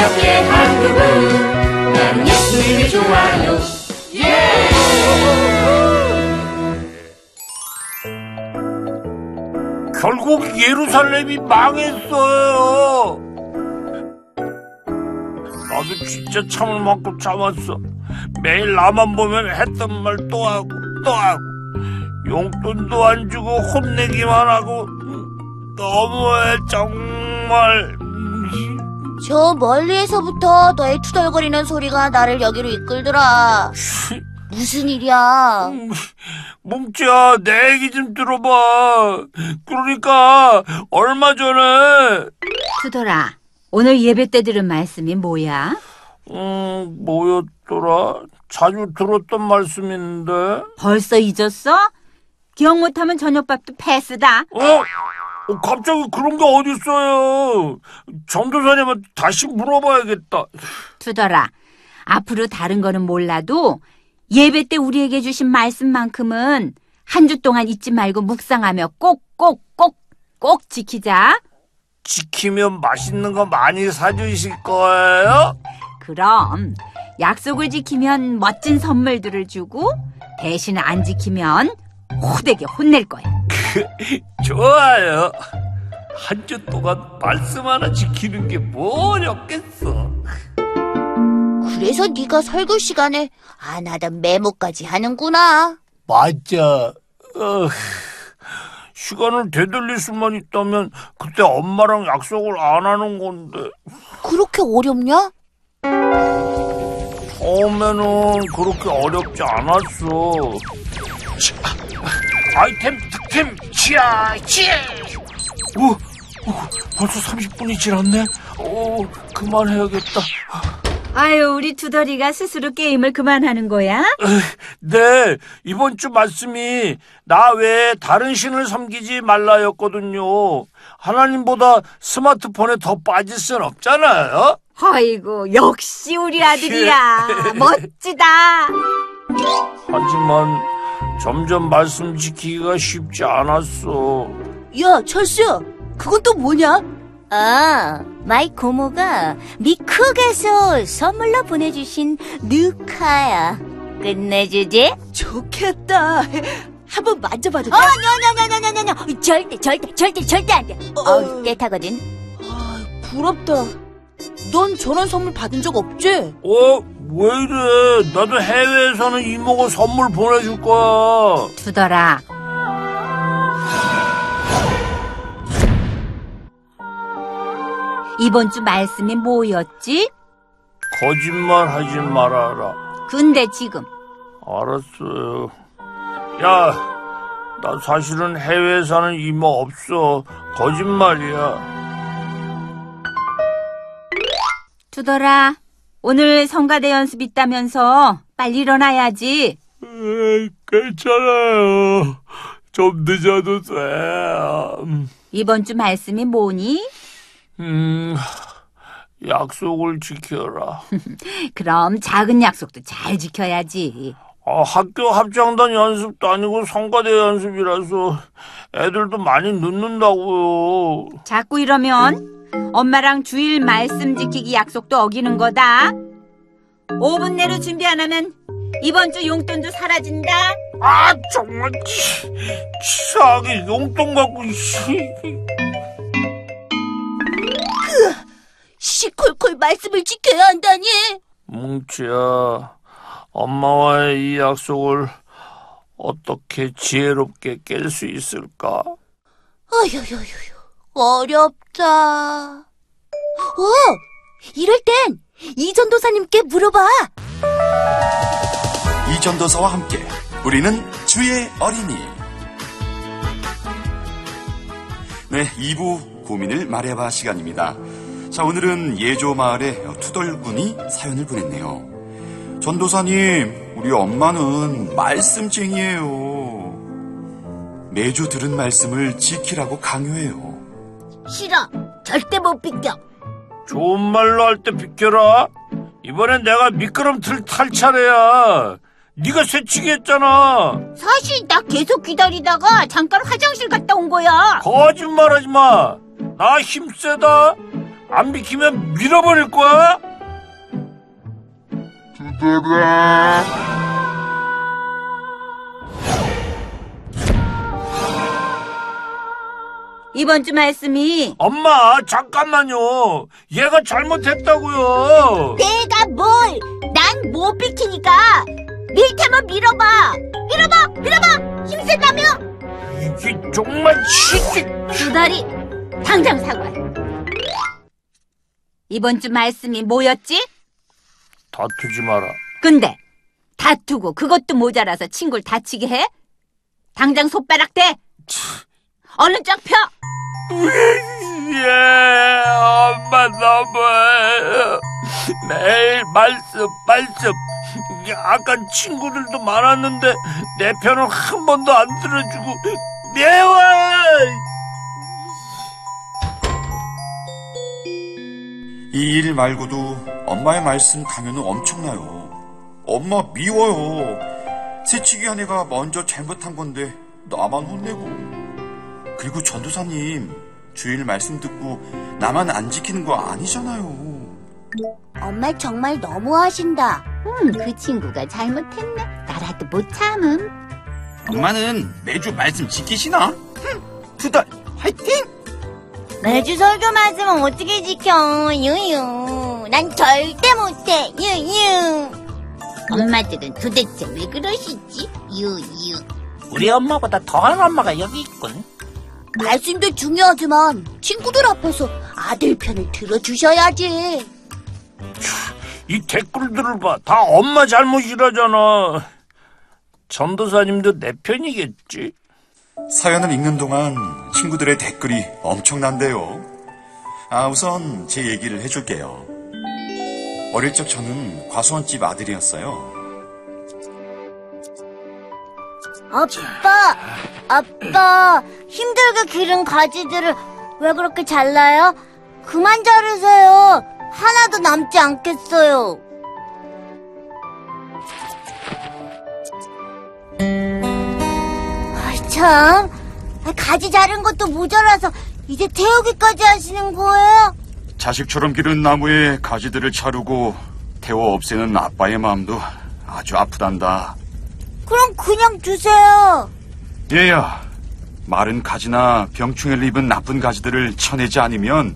새롭게 한국은 나는 예수님이 좋아요 예! 결국 예루살렘이 망했어요. 나도 진짜 참을 만큼 참았어. 매일 나만 보면 했던 말 또 하고 또 하고 용돈도 안 주고 혼내기만 하고 음, 너무해 정말. 음, 저 멀리에서부터 너의 투덜거리는 소리가 나를 여기로 이끌더라. 무슨 일이야? 음, 뭉치야 내 얘기 좀 들어봐. 그러니까 얼마 전에 투덜아, 오늘 예배 때 들은 말씀이 뭐야? 음 뭐였더라? 자주 들었던 말씀인데. 벌써 잊었어? 기억 못하면 저녁밥도 패스다. 어? 어, 갑자기 그런 게 어딨어요. 전도사님한테 다시 물어봐야겠다. 투덜아, 앞으로 다른 거는 몰라도 예배 때 우리에게 주신 말씀만큼은 한 주 동안 잊지 말고 묵상하며 꼭, 꼭, 꼭, 꼭 지키자. 지키면 맛있는 거 많이 사주실 거예요? 그럼 약속을 지키면 멋진 선물들을 주고 대신 안 지키면 호되게 혼낼 거야. 좋아요. 한 주 동안 말씀 하나 지키는 게뭐 어렵겠어. 그래서 네가 설교 시간에 안 하던 메모까지 하는구나. 맞아. 어, 시간을 되돌릴 수만 있다면 그때 엄마랑 약속을 안 하는 건데. 그렇게 어렵냐? 처음에는 그렇게 어렵지 않았어. 자, 아이템 득템 치아 치아. 오, 오, 벌써 30분이 지났네. 오, 그만해야겠다. 아유, 우리 투덜이가 스스로 게임을 그만하는 거야? 네, 이번 주 말씀이 나 외에 다른 신을 섬기지 말라였거든요. 하나님보다 스마트폰에 더 빠질 순 없잖아요. 아이고, 역시 우리 아들이야. 멋지다. 하지만 점점 말씀 지키기가 쉽지 않았어. 야, 철수야. 그건 또 뭐냐? 아, my 고모가 미쿡에서 선물로 보내주신 new car야. 끝내주지? 좋겠다. 한번 만져봐도 돼? 어, 노노노노노노 절대 절대 절대 절대 안 돼. 어우, 때 타거든. 아, 부럽다. 넌 저런 선물 받은 적 없지? 어? 왜 이래? 나도 해외에서는 이모가 선물 보내줄 거야. 투덜아. 이번 주 말씀이 뭐였지? 거짓말 하지 말아라. 근데 지금 알았어요. 야, 나 사실은 해외에 사는 이모 없어. 거짓말이야. 투덜아, 오늘 성가대 연습 있다면서 빨리 일어나야지. 에이, 괜찮아요. 좀 늦어도 돼. 음, 이번 주 말씀이 뭐니? 음, 약속을 지켜라. 그럼 작은 약속도 잘 지켜야지. 아, 학교 합창단 연습도 아니고 성가대 연습이라서 애들도 많이 늦는다고요. 자꾸 이러면 엄마랑 주일 말씀 지키기 약속도 어기는 거다. 5분 내로 준비 안 하면 이번 주 용돈도 사라진다. 아, 정말 치, 치사하게 용돈 갖고 씨. 시콜콜 말씀을 지켜야 한다니. 뭉치야, 엄마와의 이 약속을 어떻게 지혜롭게 깰 수 있을까? 어휴휴휴, 어렵다. 어, 이럴 땐 이전도사님께 물어봐. 이전도사와 함께 우리는 주의 어린이. 네, 2부 고민을 말해봐 시간입니다. 자, 오늘은 예조 마을에 투덜군이 사연을 보냈네요. 전도사님, 우리 엄마는 말씀쟁이에요. 매주 들은 말씀을 지키라고 강요해요. 싫어. 절대 못 비켜. 좋은 말로 할 때 비켜라. 이번엔 내가 미끄럼틀 탈 차례야. 네가 새치기 했잖아. 사실 나 계속 기다리다가 잠깐 화장실 갔다 온 거야. 거짓말하지 마. 나 힘세다. 안 비키면 밀어버릴 거야? 이번 주 말씀이 엄마, 잠깐만요. 얘가 잘못했다고요. 내가 뭘? 난 못 비키니까 밀 테면 밀어봐. 밀어봐, 밀어봐. 힘센다며? 이게 정말 치지. 두 다리 당장 사과해. 이번 주 말씀이 뭐였지? 다투지 마라. 근데 다투고 그것도 모자라서 친구를 다치게 해? 당장 손가락 대. 얼른 쫙 펴. 예, 엄마 너무해요. 매일 말씀, 말씀. 아까 친구들도 많았는데 내 편을 한 번도 안 들어주고 매워요. 이일 말고도 엄마의 말씀 강요는 엄청나요. 엄마 미워요. 새치기 한 애가 먼저 잘못한 건데 나만 혼내고. 그리고 전도사님 주일 말씀 듣고 나만 안 지키는 거 아니잖아요. 엄마 정말 너무하신다. 음, 그 친구가 잘못했네. 나라도 못 참음. 엄마는 매주 말씀 지키시나? 두달 화이팅! 매주 설교 말씀은 어떻게 지켜? 유유. 난 절대 못해. 유유. 엄마들은 도대체 왜 그러시지? 유유. 우리 엄마보다 더한 엄마가 여기 있군. 말씀도 중요하지만 친구들 앞에서 아들 편을 들어주셔야지. 이 댓글들을 봐. 다 엄마 잘못이라잖아. 전도사님도 내 편이겠지? 사연을 읽는 동안 친구들의 댓글이 엄청난데요. 아, 우선 제 얘기를 해줄게요. 어릴 적 저는 과수원집 아들이었어요. 아빠, 아빠, 힘들게 기른 가지들을 왜 그렇게 잘라요? 그만 자르세요. 하나도 남지 않겠어요. 아, 참, 가지 자른 것도 모자라서 이제 태우기까지 하시는 거예요? 자식처럼 기른 나무에 가지들을 자르고 태워 없애는 아빠의 마음도 아주 아프단다. 그럼 그냥 주세요. 얘야, 마른 가지나 병충해를 입은 나쁜 가지들을 쳐내지 않으면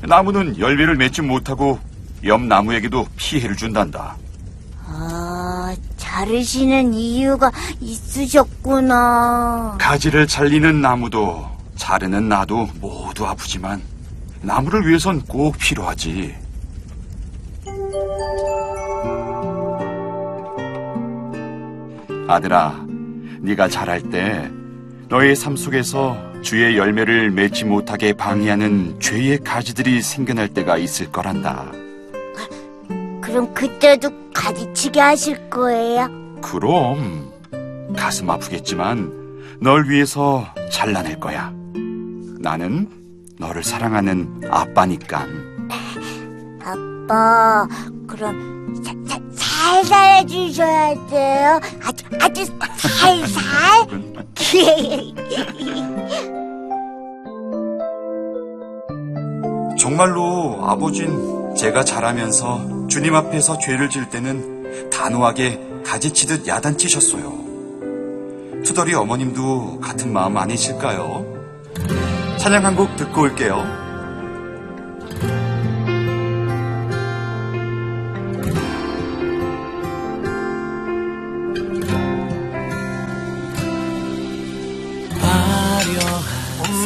나무는 열매를 맺지 못하고 옆 나무에게도 피해를 준단다. 아, 자르시는 이유가 있으셨구나. 가지를 잘리는 나무도 자르는 나도 모두 아프지만 나무를 위해선 꼭 필요하지. 아들아, 네가 자랄 때 너의 삶 속에서 주의 열매를 맺지 못하게 방해하는 죄의 가지들이 생겨날 때가 있을 거란다. 그럼 그때도 가지치기 하실 거예요? 그럼 가슴 아프겠지만 널 위해서 잘라낼 거야. 나는 너를 사랑하는 아빠니까. 아빠, 그럼 사, 사, 살살 해주셔야 돼요. 아주, 살살. 정말로 아버진 제가 자라면서 주님 앞에서 죄를 지을 때는 단호하게 가지치듯 야단치셨어요. 투덜이 어머님도 같은 마음 아니실까요? 찬양 한 곡 듣고 올게요.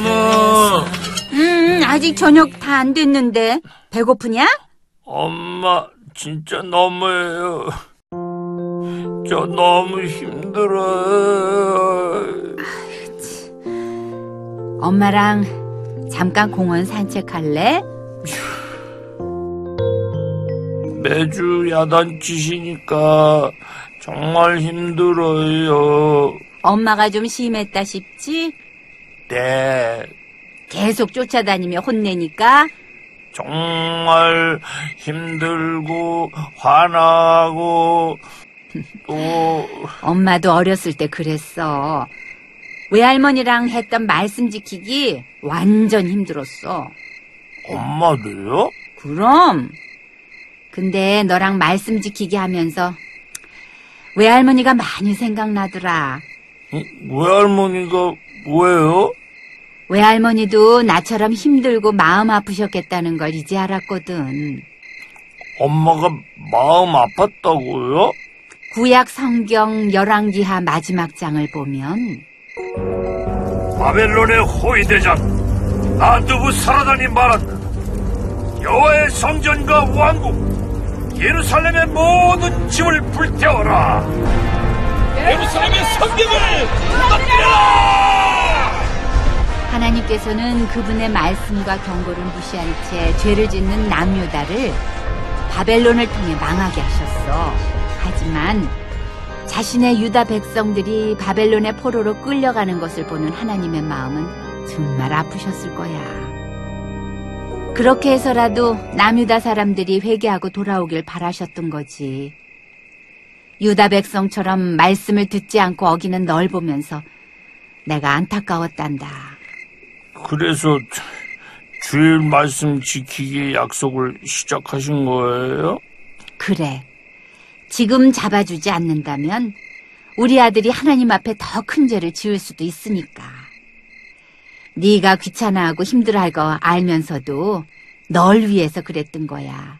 엄마, 음, 아직 저녁 다 안 됐는데. 배고프냐? 엄마, 진짜 너무해요. 저 너무 힘들어요. 엄마랑 잠깐 공원 산책할래? 매주 야단치시니까 정말 힘들어요. 엄마가 좀 심했다 싶지? 네, 계속 쫓아다니며 혼내니까 정말 힘들고 화나고 또 엄마도 어렸을 때 그랬어. 외할머니랑 했던 말씀 지키기 완전 힘들었어. 엄마도요? 그럼. 근데 너랑 말씀 지키게 하면서 외할머니가 많이 생각나더라. 어, 외할머니가 뭐예요? 외할머니도 나처럼 힘들고 마음 아프셨겠다는 걸 이제 알았거든. 엄마가 마음 아팠다고요? 구약 성경 열왕기하 마지막 장을 보면 바벨론의 호위대장 나두부사라단이 말한다. 여호와의 성전과 왕국 예루살렘의 모든 집을 불태워라. 예루살렘의 성벽을 하나님께서는 그분의 말씀과 경고를 무시한 채 죄를 짓는 남유다를 바벨론을 통해 망하게 하셨어. 하지만 자신의 유다 백성들이 바벨론의 포로로 끌려가는 것을 보는 하나님의 마음은 정말 아프셨을 거야. 그렇게 해서라도 남유다 사람들이 회개하고 돌아오길 바라셨던 거지. 유다 백성처럼 말씀을 듣지 않고 어기는 널 보면서 내가 안타까웠단다. 그래서 주일 말씀 지키기 약속을 시작하신 거예요? 그래. 지금 잡아주지 않는다면 우리 아들이 하나님 앞에 더 큰 죄를 지을 수도 있으니까. 네가 귀찮아하고 힘들어할 거 알면서도 널 위해서 그랬던 거야.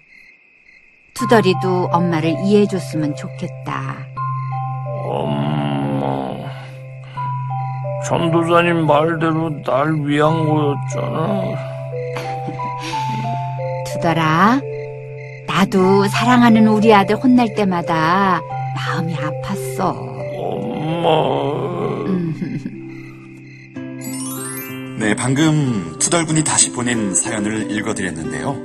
투덜이도 엄마를 이해해줬으면 좋겠다. 엄마, 전도사님 말대로 날 위한 거였잖아. 투덜아, 나도 사랑하는 우리 아들 혼날 때마다 마음이 아팠어. 엄마, 네, 방금 투덜군이 다시 보낸 사연을 읽어드렸는데요.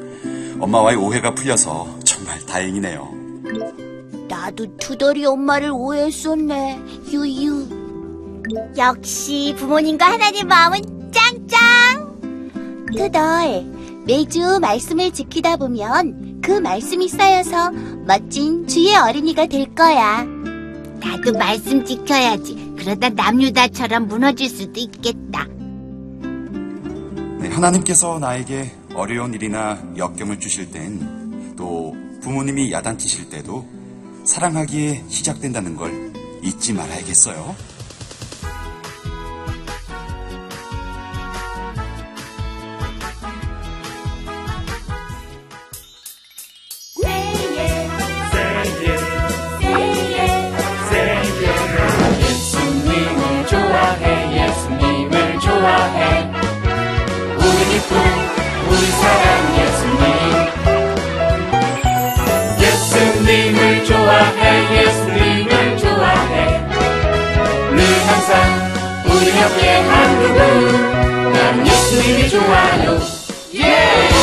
엄마와의 오해가 풀려서 정말 다행이네요. 나도 투덜이 엄마를 오해했었네. 유유. 역시 부모님과 하나님 마음은 짱짱. 투덜, 매주 말씀을 지키다 보면 그 말씀이 쌓여서 멋진 주의 어린이가 될 거야. 나도 말씀 지켜야지. 그러다 남유다처럼 무너질 수도 있겠다. 네, 하나님께서 나에게 어려운 일이나 역경을 주실 땐 또 부모님이 야단치실 때도 사랑하기에 시작된다는 걸 잊지 말아야겠어요. subir de joelhos. Yeah!